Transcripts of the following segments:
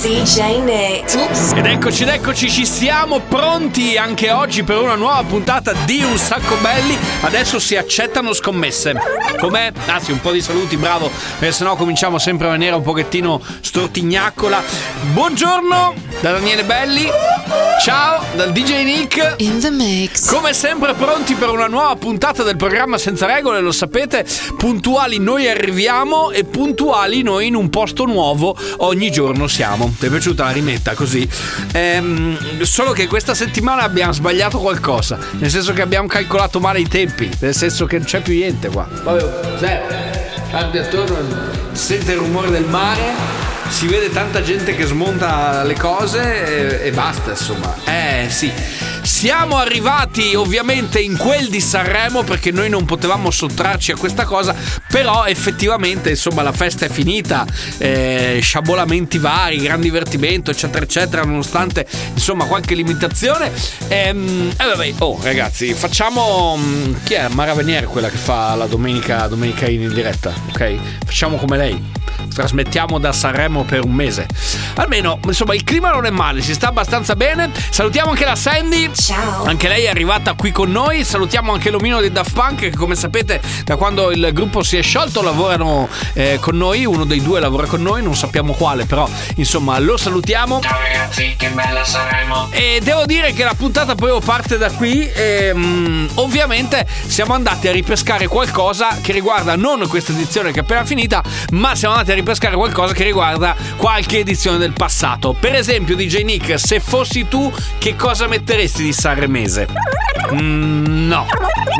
DJ Nick. Oops. Ed eccoci, ed eccoci, ci siamo pronti anche oggi per una nuova puntata di Un Sacco Belli. Adesso si accettano scommesse. Com'è? Anzi, un po' di saluti, bravo, perché sennò cominciamo sempre a venire un pochettino stortignaccola. Buongiorno da Daniele Belli. Ciao dal DJ Nick. In the mix. Come sempre pronti per una nuova puntata del programma Senza Regole, lo sapete, puntuali noi arriviamo e puntuali noi in un posto nuovo ogni giorno siamo. Ti è piaciuta la rimetta così? Ehm, solo che questa settimana abbiamo sbagliato qualcosa, nel senso che abbiamo calcolato male i tempi, nel senso che non c'è più niente qua. Vabbè, zero. Guardi attorno, sente il rumore del mare. Si vede tanta gente che smonta le cose e, e basta, insomma. Eh sì. Siamo arrivati ovviamente in quel di Sanremo perché noi non potevamo sottrarci a questa cosa, però effettivamente insomma la festa è finita, eh, sciabolamenti vari, gran divertimento eccetera eccetera, nonostante insomma qualche limitazione. Ehm, eh, vabbè, oh ragazzi, facciamo... mm, Chi è? Mara Venier quella che fa la domenica, domenica in diretta, ok? Facciamo come lei trasmettiamo da Sanremo per un mese. Almeno, insomma, il clima non è male, si sta abbastanza bene. Salutiamo anche la Sandy. Ciao. Anche lei è arrivata qui con noi. Salutiamo anche l'omino dei Daft Punk, che come sapete, da quando il gruppo si è sciolto, lavorano eh, con noi. Uno dei due lavora con noi, non sappiamo quale, però insomma, lo salutiamo. Ciao ragazzi, che bella Sanremo! E devo dire che la puntata proprio parte da qui. E, mm, ovviamente siamo andati a ripescare qualcosa che riguarda non questa edizione che è appena finita, ma siamo andati a ripescare qualcosa che riguarda qualche edizione del passato. Per esempio, DJ Nick, se fossi tu, che cosa metteresti di Sanremese? Mm, no,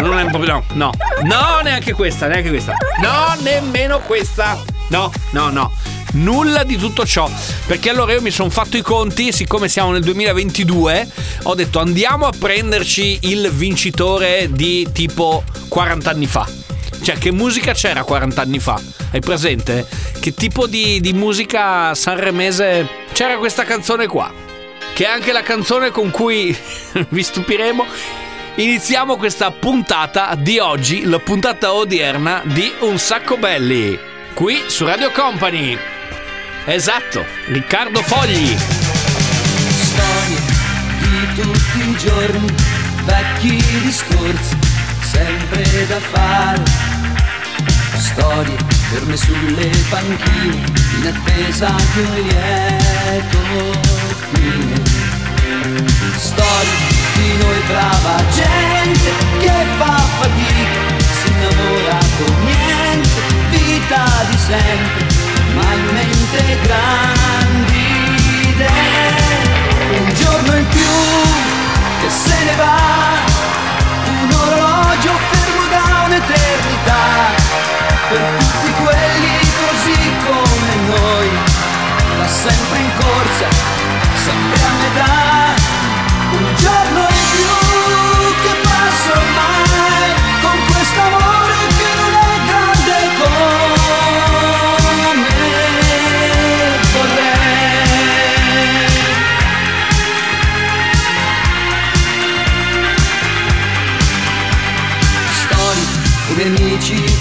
non è proprio. No, no, no, neanche questa, neanche questa. No, nemmeno questa. No, no, no. Nulla di tutto ciò. Perché allora io mi sono fatto i conti, siccome siamo nel 2022, ho detto andiamo a prenderci il vincitore di tipo 40 anni fa. Cioè, che musica c'era 40 anni fa? Hai presente? Che tipo di, di musica sanremese c'era questa canzone qua? Che è anche la canzone con cui vi stupiremo. Iniziamo questa puntata di oggi, la puntata odierna di Un sacco belli. Qui su Radio Company. Esatto, Riccardo Fogli. storie di tutti i giorni, vecchi discorsi, sempre da fare. Storie ferme sulle panchine, in attesa di un lieto fine. Storie di noi brava gente che fa fatica, si innamora con niente, vita di sempre, ma in mente grandi idee. Un giorno in più che se ne va, un orologio fermo da un'eternità, per tutti quelli così come noi, va sempre in corsa, sempre a metà.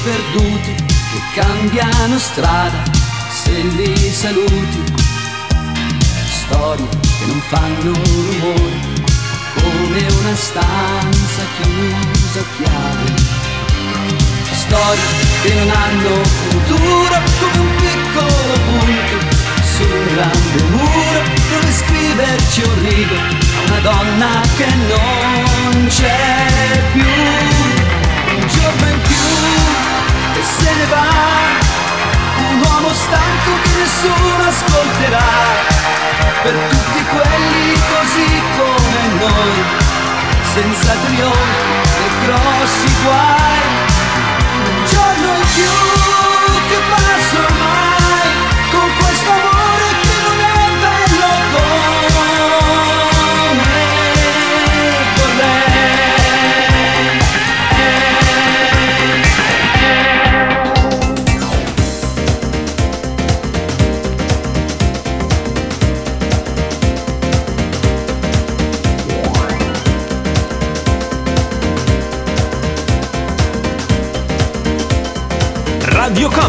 Perduti che cambiano strada se li saluti. Storie che non fanno rumore come una stanza chiusa a chiave. Storie che non hanno futuro come un piccolo punto su un grande muro dove scriverci un rigo a una donna che non c'è più. Un giorno in più che se ne va, un uomo stanco che nessuno ascolterà. Per tutti quelli così come noi, senza trionfi e grossi guai. Un giorno in più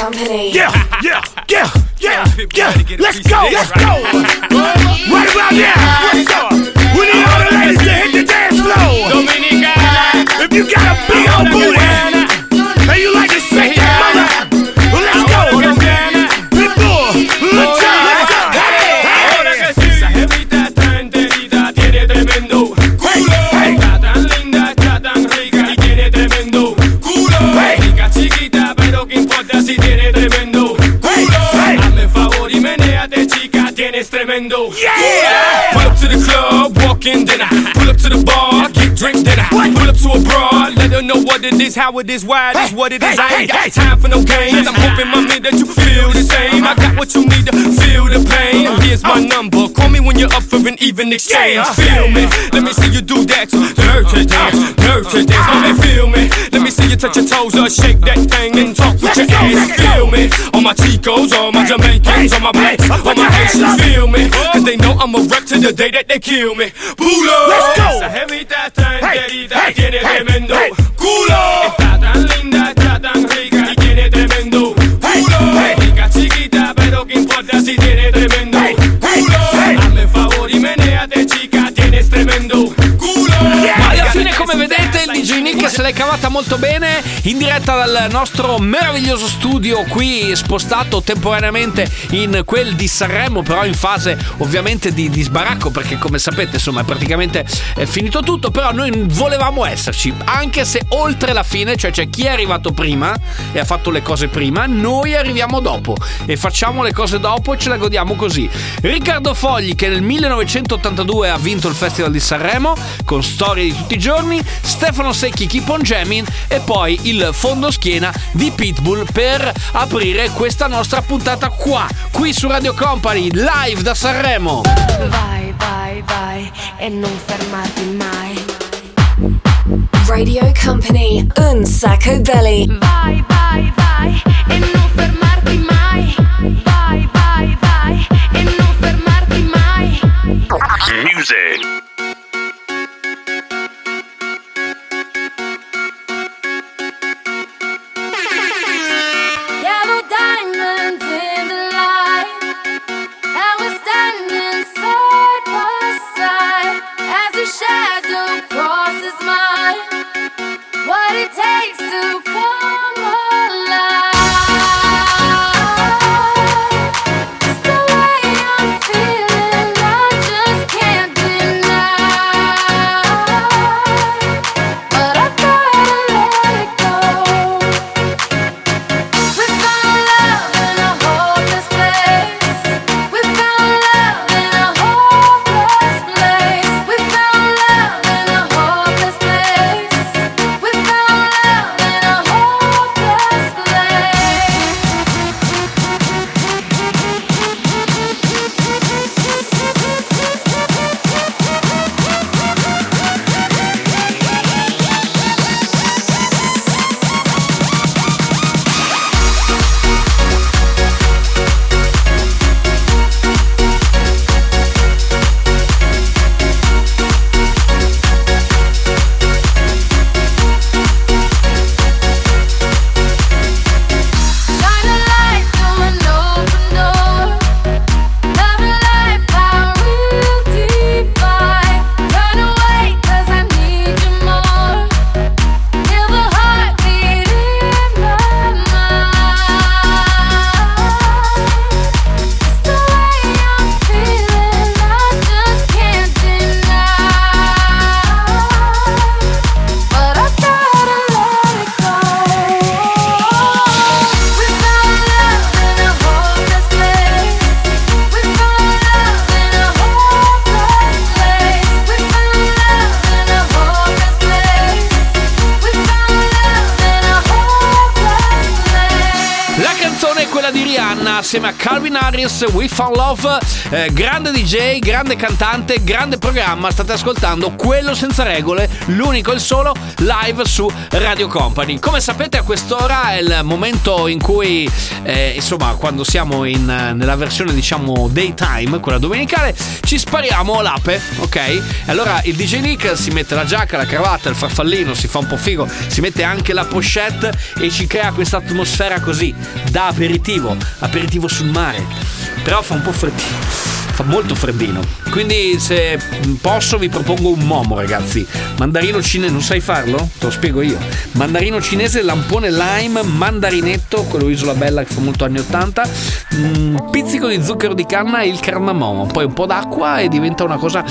Company. Yeah, yeah, yeah, yeah, yeah. Let's go, let's go. Right about now, what it is, how it is, why it is, what it is. I ain't got time for no games. I'm hoping, mommy, that you feel the same. I got what you need to feel the pain. Here's my number. Call me when you're up for an even exchange. Feel me? Let me see you do that. Dirty dance, dirty dance. Me feel me. Let me see you touch your toes or shake that thing and talk with your ass. Feel me? All my Chicos, all my Jamaicans, all my blacks, all my Haitians. Feel me? Cause they know I'm a wreck to the day that they kill me. Pull. Let's go. tiene tremendo culo. Nick se l'è cavata molto bene in diretta dal nostro meraviglioso studio qui spostato temporaneamente in quel di Sanremo, però in fase ovviamente di, di sbaracco perché come sapete insomma è praticamente è finito tutto, però noi volevamo esserci, anche se oltre la fine, cioè c'è chi è arrivato prima e ha fatto le cose prima, noi arriviamo dopo. E facciamo le cose dopo e ce la godiamo così. Riccardo Fogli che nel 1982 ha vinto il Festival di Sanremo con storie di tutti i giorni, Stefano Secchi Keep on Jamming e poi il fondoschiena di Pitbull per aprire questa nostra puntata qua, qui su Radio Company, live da Sanremo. Vai, vai, vai e non fermarti mai. Radio Company, un sacco belly. Vai, vai, vai e non fermarti mai. Vai, vai, vai e non fermarti mai. Music. Harris, We Found Love, eh, grande DJ, grande cantante, grande programma, state ascoltando quello senza regole, l'unico e il solo live su Radio Company. Come sapete a quest'ora è il momento in cui, eh, insomma, quando siamo in, nella versione diciamo daytime, quella domenicale, ci spariamo l'ape, ok? E allora il DJ Nick si mette la giacca, la cravatta, il farfallino, si fa un po' figo, si mette anche la pochette e ci crea questa atmosfera così, da aperitivo, aperitivo sul mare. Però fa un po' freddino, fa molto freddino. Quindi se posso vi propongo un momo ragazzi. Mandarino cinese, non sai farlo? Te lo spiego io. Mandarino cinese, lampone lime, mandarinetto, quello Isola Bella che fa molto anni 80, mm, pizzico di zucchero di canna e il cardamomo, poi un po' d'acqua e diventa una cosa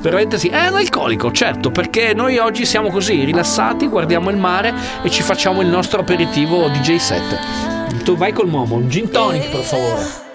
veramente sì. È analcolico, certo, perché noi oggi siamo così rilassati, guardiamo il mare e ci facciamo il nostro aperitivo DJ set. Tu vai col momo, un gin tonic per favore.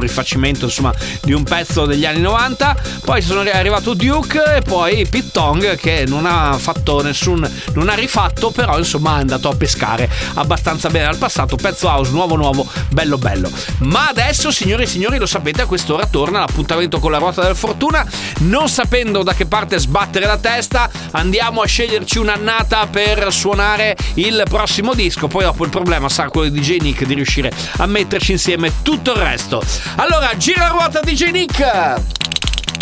un rifacimento insomma di un pezzo degli anni 90. Poi sono arri- arrivato Duke e poi Pete Tong che non ha fatto nessun, non ha rifatto, però insomma è andato a pescare abbastanza bene al passato. Pezzo house nuovo nuovo, bello bello. Ma adesso, signore e signori, lo sapete, a quest'ora torna l'appuntamento con la ruota della fortuna. Non sapendo da che parte sbattere la testa, andiamo a sceglierci un'annata per suonare il prossimo disco. Poi dopo il problema sarà quello di DJ Nick di riuscire a metterci insieme tutto il resto. Allora, gira la ruota DJ Nick!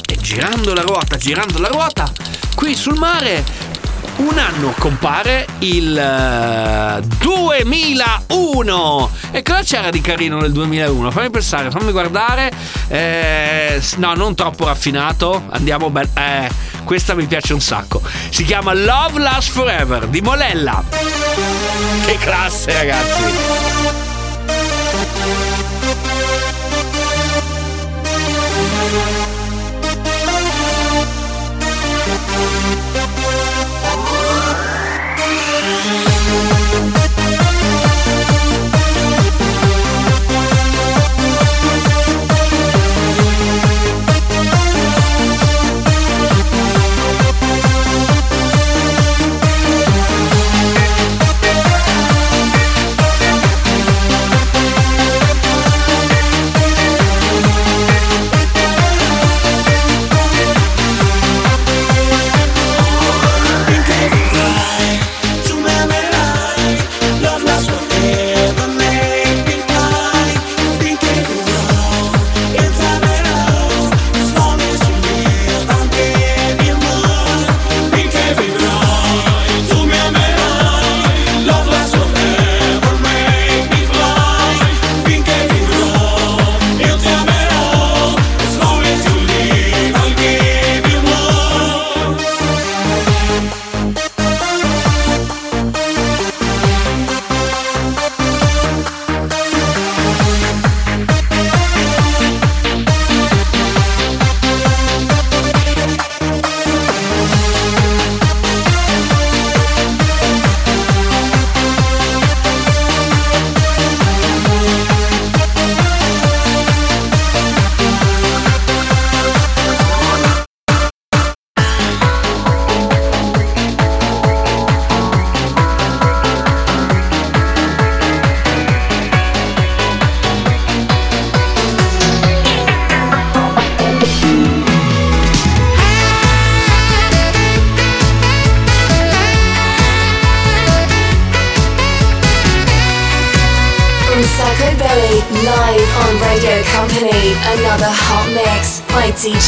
E girando la ruota, girando la ruota, qui sul mare un anno compare il eh, 2001 e cosa c'era di carino nel 2001 fammi pensare fammi guardare. Eh, no non troppo raffinato. Andiamo bel eh, questa mi piace un sacco. Si chiama Love Lasts Forever di Molella. Che classe ragazzi Thank you.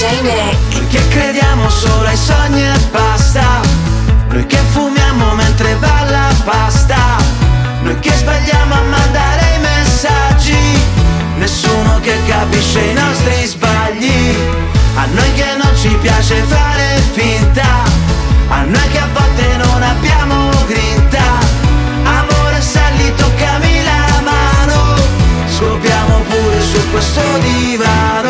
DJ Nick. Che crediamo solo ai sogni e basta. Noi che fumiamo mentre va la pasta. Noi che sbagliamo a mandare i messaggi. Nessuno che capisce i nostri sbagli. A noi che non ci piace fare finta. A noi che a volte non abbiamo grinta. Amore sali toccami la mano. Scopriamo pure su questo divano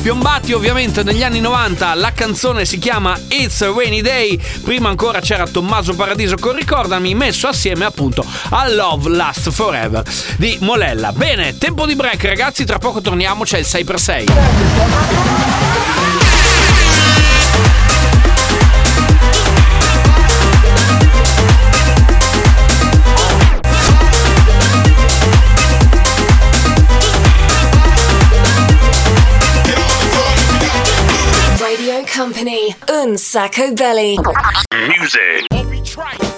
piombati ovviamente negli anni 90, la canzone si chiama It's a Rainy Day, prima ancora c'era Tommaso Paradiso con Ricordami, messo assieme appunto a Love Last Forever di Molella. Bene, tempo di break ragazzi, tra poco torniamo, c'è il 6x6. Company. Un Sacco Belly. Two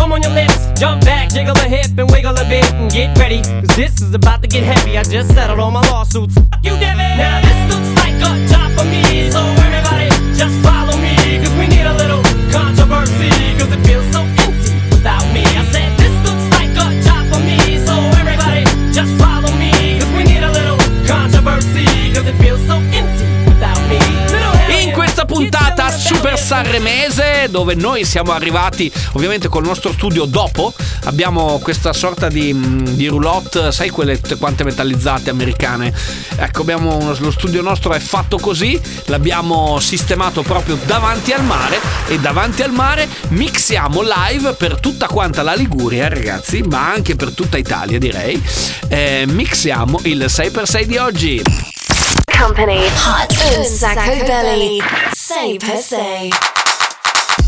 come on and dip, bum on your lips, jump back, jiggle a hip, and wiggle a bit, and get ready. Cause this is about to get heavy. I just settled all my lawsuits. Fuck you, Devin. Now this looks like a job for me, so everybody just follow me. Cause we need a little controversy, cause it feels so empty without me. I said this looks like a job for me, so everybody just follow me. Cause we need a little controversy, cause it feels so empty without me. Little hell In questa puntata super sanremese dove noi siamo arrivati ovviamente col nostro studio dopo. Abbiamo questa sorta di, mm, di roulotte sai quelle tutte quante metallizzate americane? Ecco abbiamo uno- lo studio nostro è fatto così l'abbiamo sistemato proprio davanti al mare e davanti al mare mixiamo live per tutta quanta la Liguria ragazzi ma anche per tutta Italia direi. Eh, mixiamo il 6x6 di oggi Company. Hot. Un Sacco Belly. Say per se.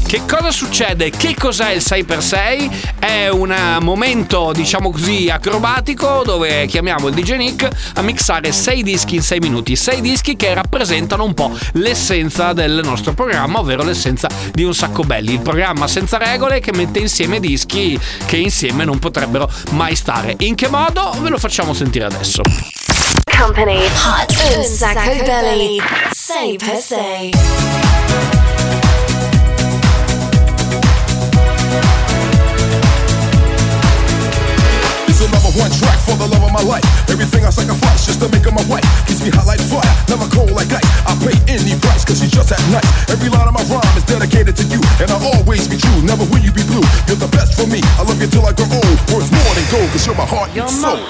Che cosa succede? Che cos'è il 6x6? È un eh, momento, diciamo così, acrobatico dove chiamiamo il DJ Nick a mixare 6 dischi in 6 minuti. 6 dischi che rappresentano un po' l'essenza del nostro programma, ovvero l'essenza di un sacco belli. Il programma senza regole che mette insieme dischi che insieme non potrebbero mai stare. In che modo? Ve lo facciamo sentire adesso. Company. Hot. Un Sacco Belly. Say per se. It's the number one track for the love of my life. Everything I sacrifice just to make her my wife. Keeps me hot like fire, never cold like ice. I pay any price cause she's just that nice. Every line of my rhyme is dedicated to you, and I'll always be true. Never will you be blue. You're the best for me. I love you till I grow old. Worth more than gold cause you're my heart and soul.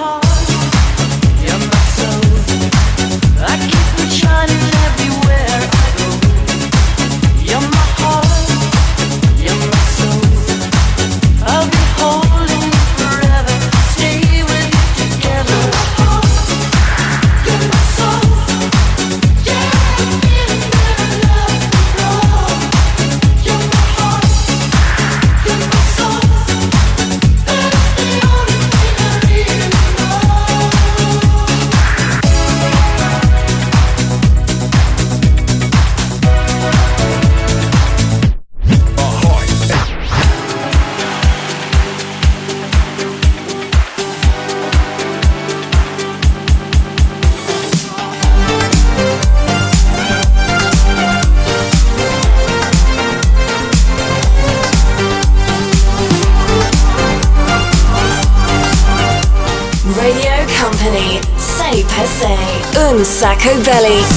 Belly.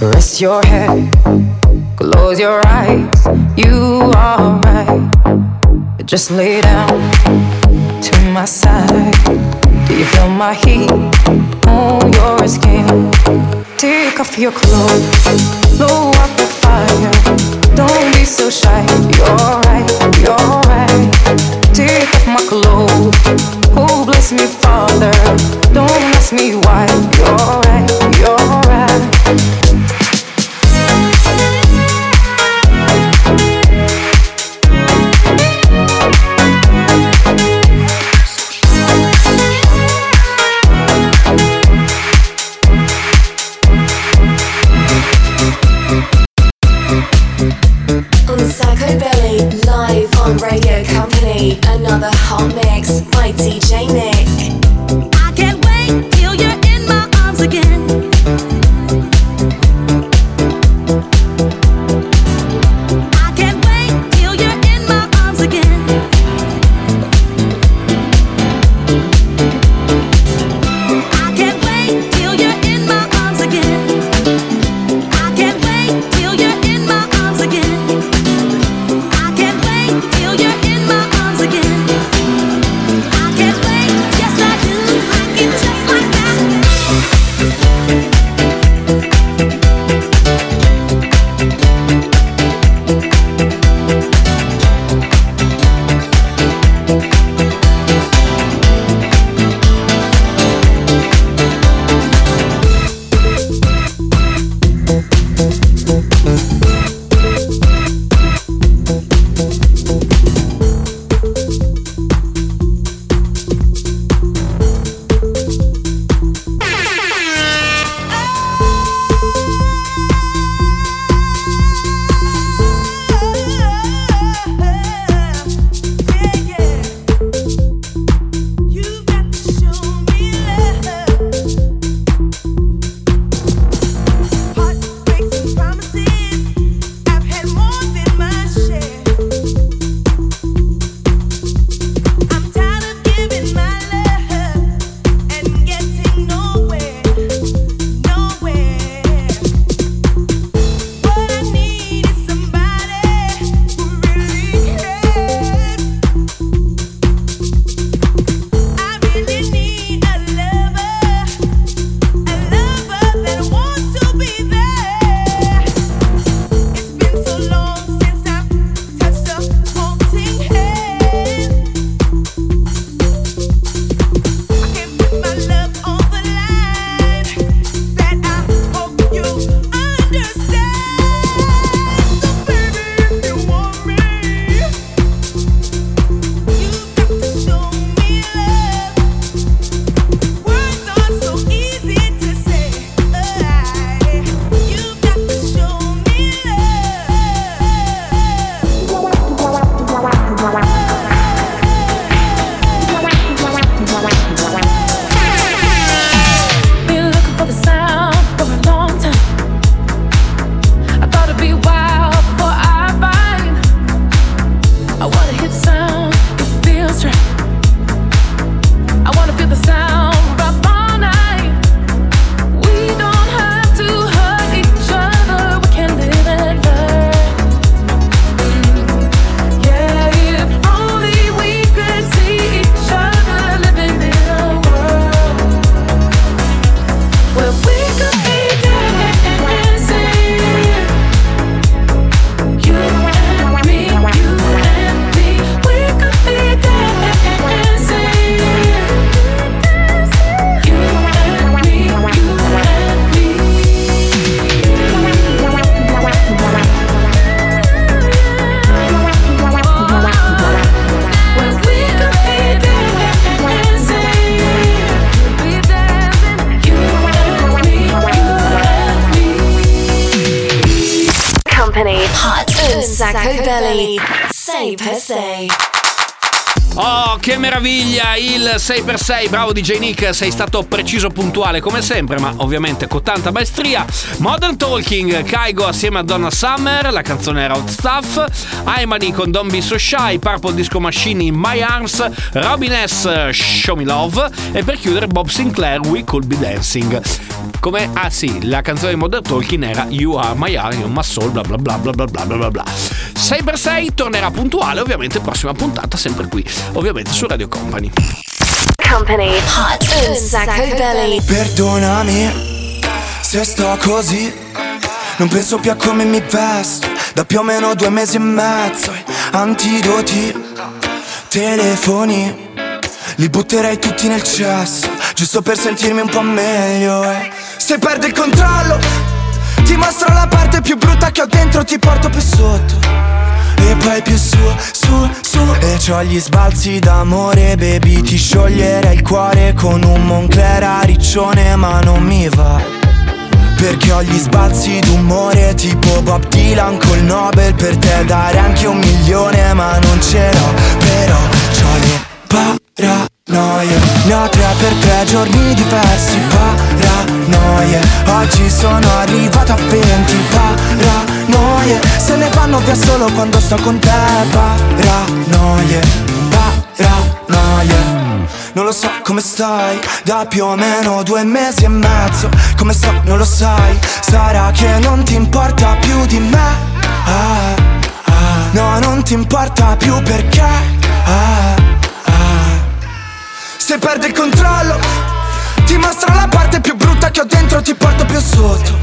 Rest your head, close your eyes, you are right. Just lay down to my side. Do you feel my heat on your skin? Take off your clothes, blow up the fire. Don't be so shy, you're right. Sacco Belly. Say per se. Oh, che meraviglia! Il 6x6, bravo DJ Nick, sei stato preciso puntuale come sempre, ma ovviamente con tanta maestria. Modern Talking, Kaigo assieme a Donna Summer, la canzone era Hot Stuff. Aimani con Don't Be So Shy, Purple Disco Machine in My Arms, Robin S, Show Me Love e per chiudere Bob Sinclair, We Could Be Dancing. Come, ah sì, la canzone di Modern Talking era You Are My Heart, You My Soul, bla bla bla bla bla bla bla bla. 6x6 tornerà puntuale, ovviamente prossima puntata sempre qui, ovviamente su Radio Company. Company. Hot un Sacco Belly. Perdonami se sto così. Non penso più a come mi vesto. Da più o meno due mesi e mezzo. Antidoti, telefoni. Li butterei tutti nel cesso. Giusto per sentirmi un po' meglio. eh. Se perdo il controllo, ti mostro la parte più brutta che ho dentro. Ti porto più sotto. E poi più su, su, su. E c'ho gli sbalzi d'amore, baby. Ti scioglierei il cuore con un Moncler a riccione Ma non mi va. Perché ho gli sbalzi d'umore Tipo Bob Dylan col Nobel. Per te dare anche un milione Ma non ce l'ho, però c'ho le paranoie. Ne ho tre per tre giorni diversi. Paranoie Oggi sono arrivato a 20 Paranoie. Se ne vanno via solo quando sto con te. Paranoie. Paranoie. Non lo so come stai, da più o meno due mesi e mezzo. Come sto non lo sai, sarà che non ti importa più di me. Ah, ah, no non ti importa più perché. Ah, ah. Se perdo il controllo Ti mostro la parte più brutta che ho dentro Ti porto più sotto.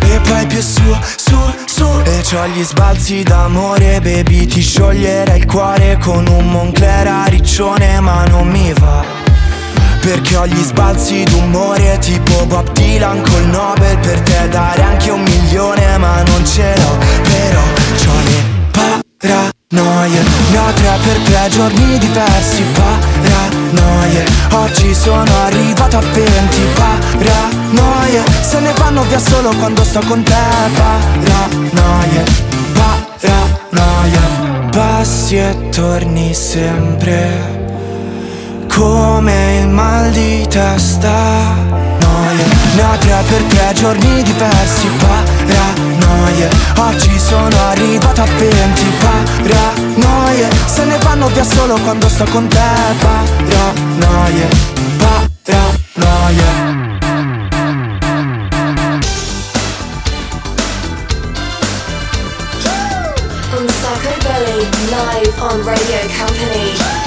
E poi più su, su, su. E c'ho gli sbalzi d'amore, baby Ti scioglierei il cuore con un Moncler a riccione Ma non mi va. Perché ho gli sbalzi d'umore Tipo Bob Dylan col Nobel Per te dare anche un milione Ma non ce l'ho, però c'ho le paranoie Ne ho tre per tre giorni diversi. Paranoie Oggi sono arrivato a 20 Paranoie Se ne vanno via solo quando sto con te. Paranoie Paranoie Passi e torni sempre come il mal di testa. Noie, tre per tre giorni diversi Paranoie, oggi sono arrivato a 20 Paranoie, se ne vanno via solo quando sto con te Paranoie, paranoie. Live on Radio Company.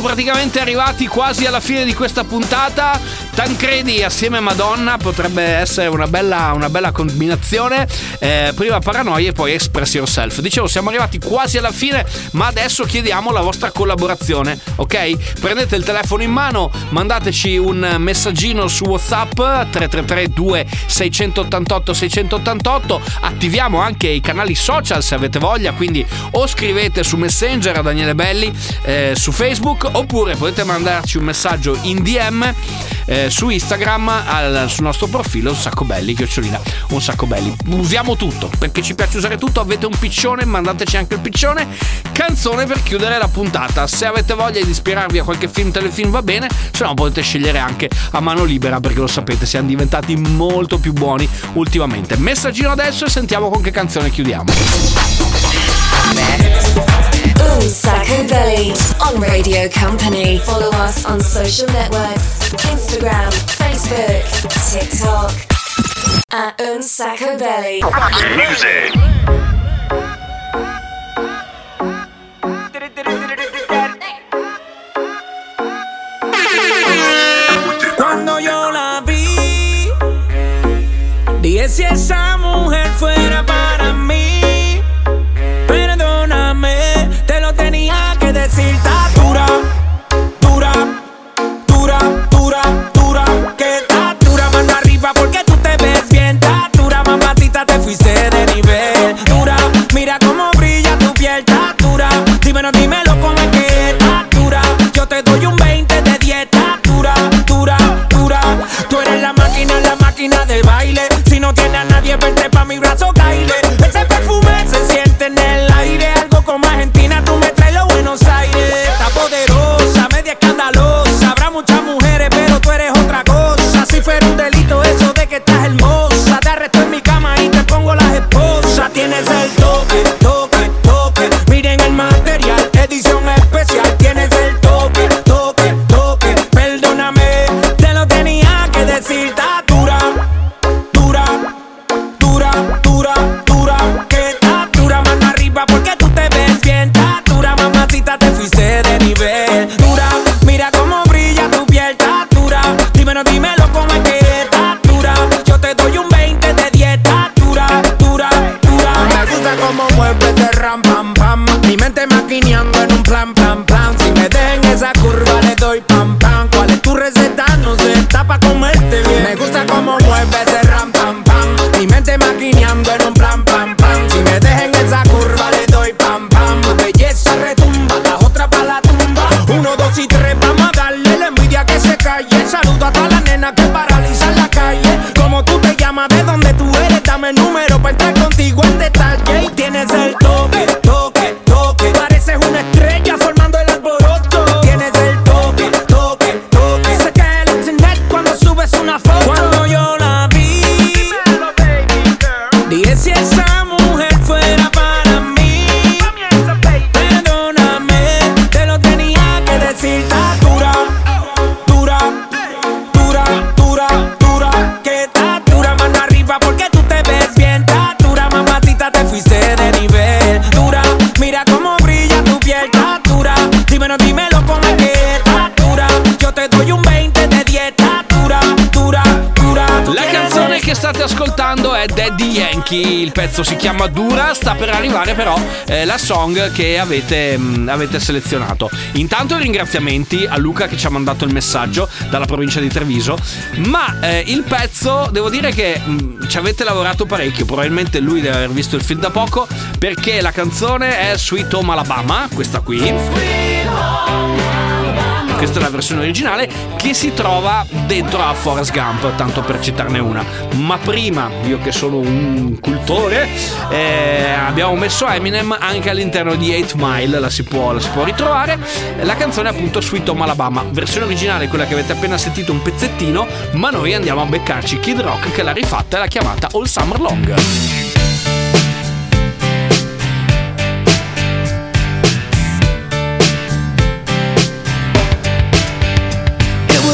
Praticamente arrivati quasi alla fine di questa puntata. Tancredi assieme a Madonna potrebbe essere una bella, una bella combinazione. Eh, prima Paranoia e poi Express Yourself. Dicevo, siamo arrivati quasi alla fine, ma adesso chiediamo la vostra collaborazione, ok? Prendete il telefono in mano, mandateci un messaggino su WhatsApp 333 2688 688. Attiviamo anche i canali social se avete voglia, quindi o scrivete su Messenger a Daniele Belli eh, su Facebook oppure potete mandarci un messaggio in DM eh, eh, su Instagram al- sul nostro profilo un sacco belli, chiocciolina, un sacco belli. Usiamo tutto, perché ci piace usare tutto, avete un piccione, mandateci anche il piccione. Canzone per chiudere la puntata. Se avete voglia di ispirarvi a qualche film, telefilm va bene, se no potete scegliere anche a mano libera perché lo sapete, siamo diventati molto più buoni ultimamente. Messaggino adesso e sentiamo con che canzone chiudiamo. Un Sacco Belly on Radio Company. Follow us on social networks Instagram, Facebook, TikTok. At Un Sacco Belly. Music. Cuando yo la vi, dije si esa mujer fuera para maquineando en un plan, plan, plan. Si me den esa curva, le doy pam, pam. ¿Cuál es tu receta? No sé, está pa' comerte bien. Me gusta cómo Yankee, il pezzo si chiama Dura, sta per arrivare però eh, la song che avete, mh, avete selezionato. Intanto ringraziamenti a Luca che ci ha mandato il messaggio dalla provincia di Treviso, ma eh, il pezzo devo dire che mh, ci avete lavorato parecchio, probabilmente lui deve aver visto il film da poco perché la canzone è Sweet Home Alabama, questa qui. Questa è la versione originale che si trova dentro a Forrest Gump, tanto per citarne una. Ma prima, io che sono un cultore, eh, abbiamo messo Eminem anche all'interno di 8 Mile, la si può, la si può ritrovare. La canzone è appunto Sweet Home Alabama, versione originale, quella che avete appena sentito un pezzettino, ma noi andiamo a beccarci Kid Rock che l'ha rifatta e l'ha chiamata All Summer Long.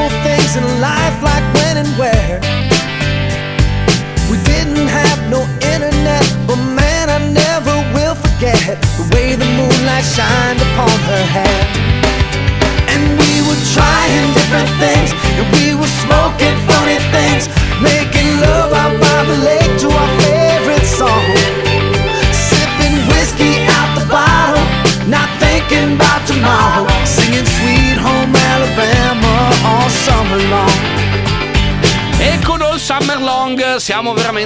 Simple things in life, like when and where. We didn't have no internet, but man, I never will forget the way the moonlight shined upon her hair. And we were trying different things, and we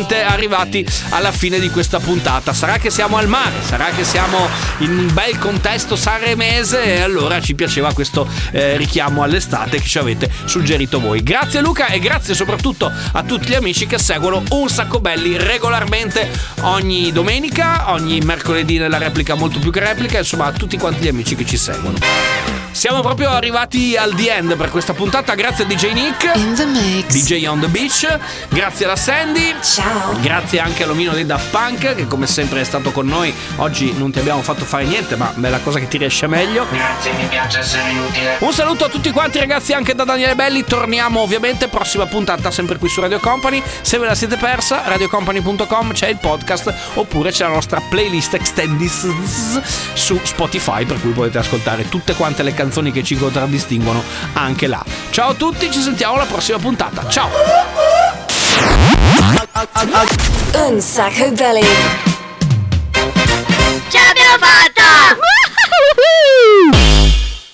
veramente arrivati alla fine di questa puntata. Sarà che siamo al mare, sarà che siamo in un bel contesto sanremese e allora ci piaceva questo eh, richiamo all'estate che ci avete suggerito voi. Grazie Luca e grazie soprattutto a tutti gli amici che seguono Un Sacco Belli regolarmente ogni domenica, ogni mercoledì nella replica molto più che replica, insomma a tutti quanti gli amici che ci seguono. Siamo proprio arrivati al the end per questa puntata. Grazie a DJ Nick. In the mix. DJ on the beach. Grazie alla Sandy. Ciao. Grazie anche all'omino dei Daft Punk che come sempre è stato con noi. Oggi non ti abbiamo fatto fare niente, ma è la cosa che ti riesce meglio. Grazie, mi piace essere utile. Un saluto a tutti quanti ragazzi anche da Daniele Belli. Torniamo ovviamente prossima puntata sempre qui su Radio Company. Se ve la siete persa, radiocompany.com c'è il podcast oppure c'è la nostra playlist extended su Spotify per cui potete ascoltare tutte quante le canzoni canzoni che ci contraddistinguono anche là. Ciao a tutti, ci sentiamo alla prossima puntata. Ciao! Un sacco belli. Ce l'abbiamo fatta!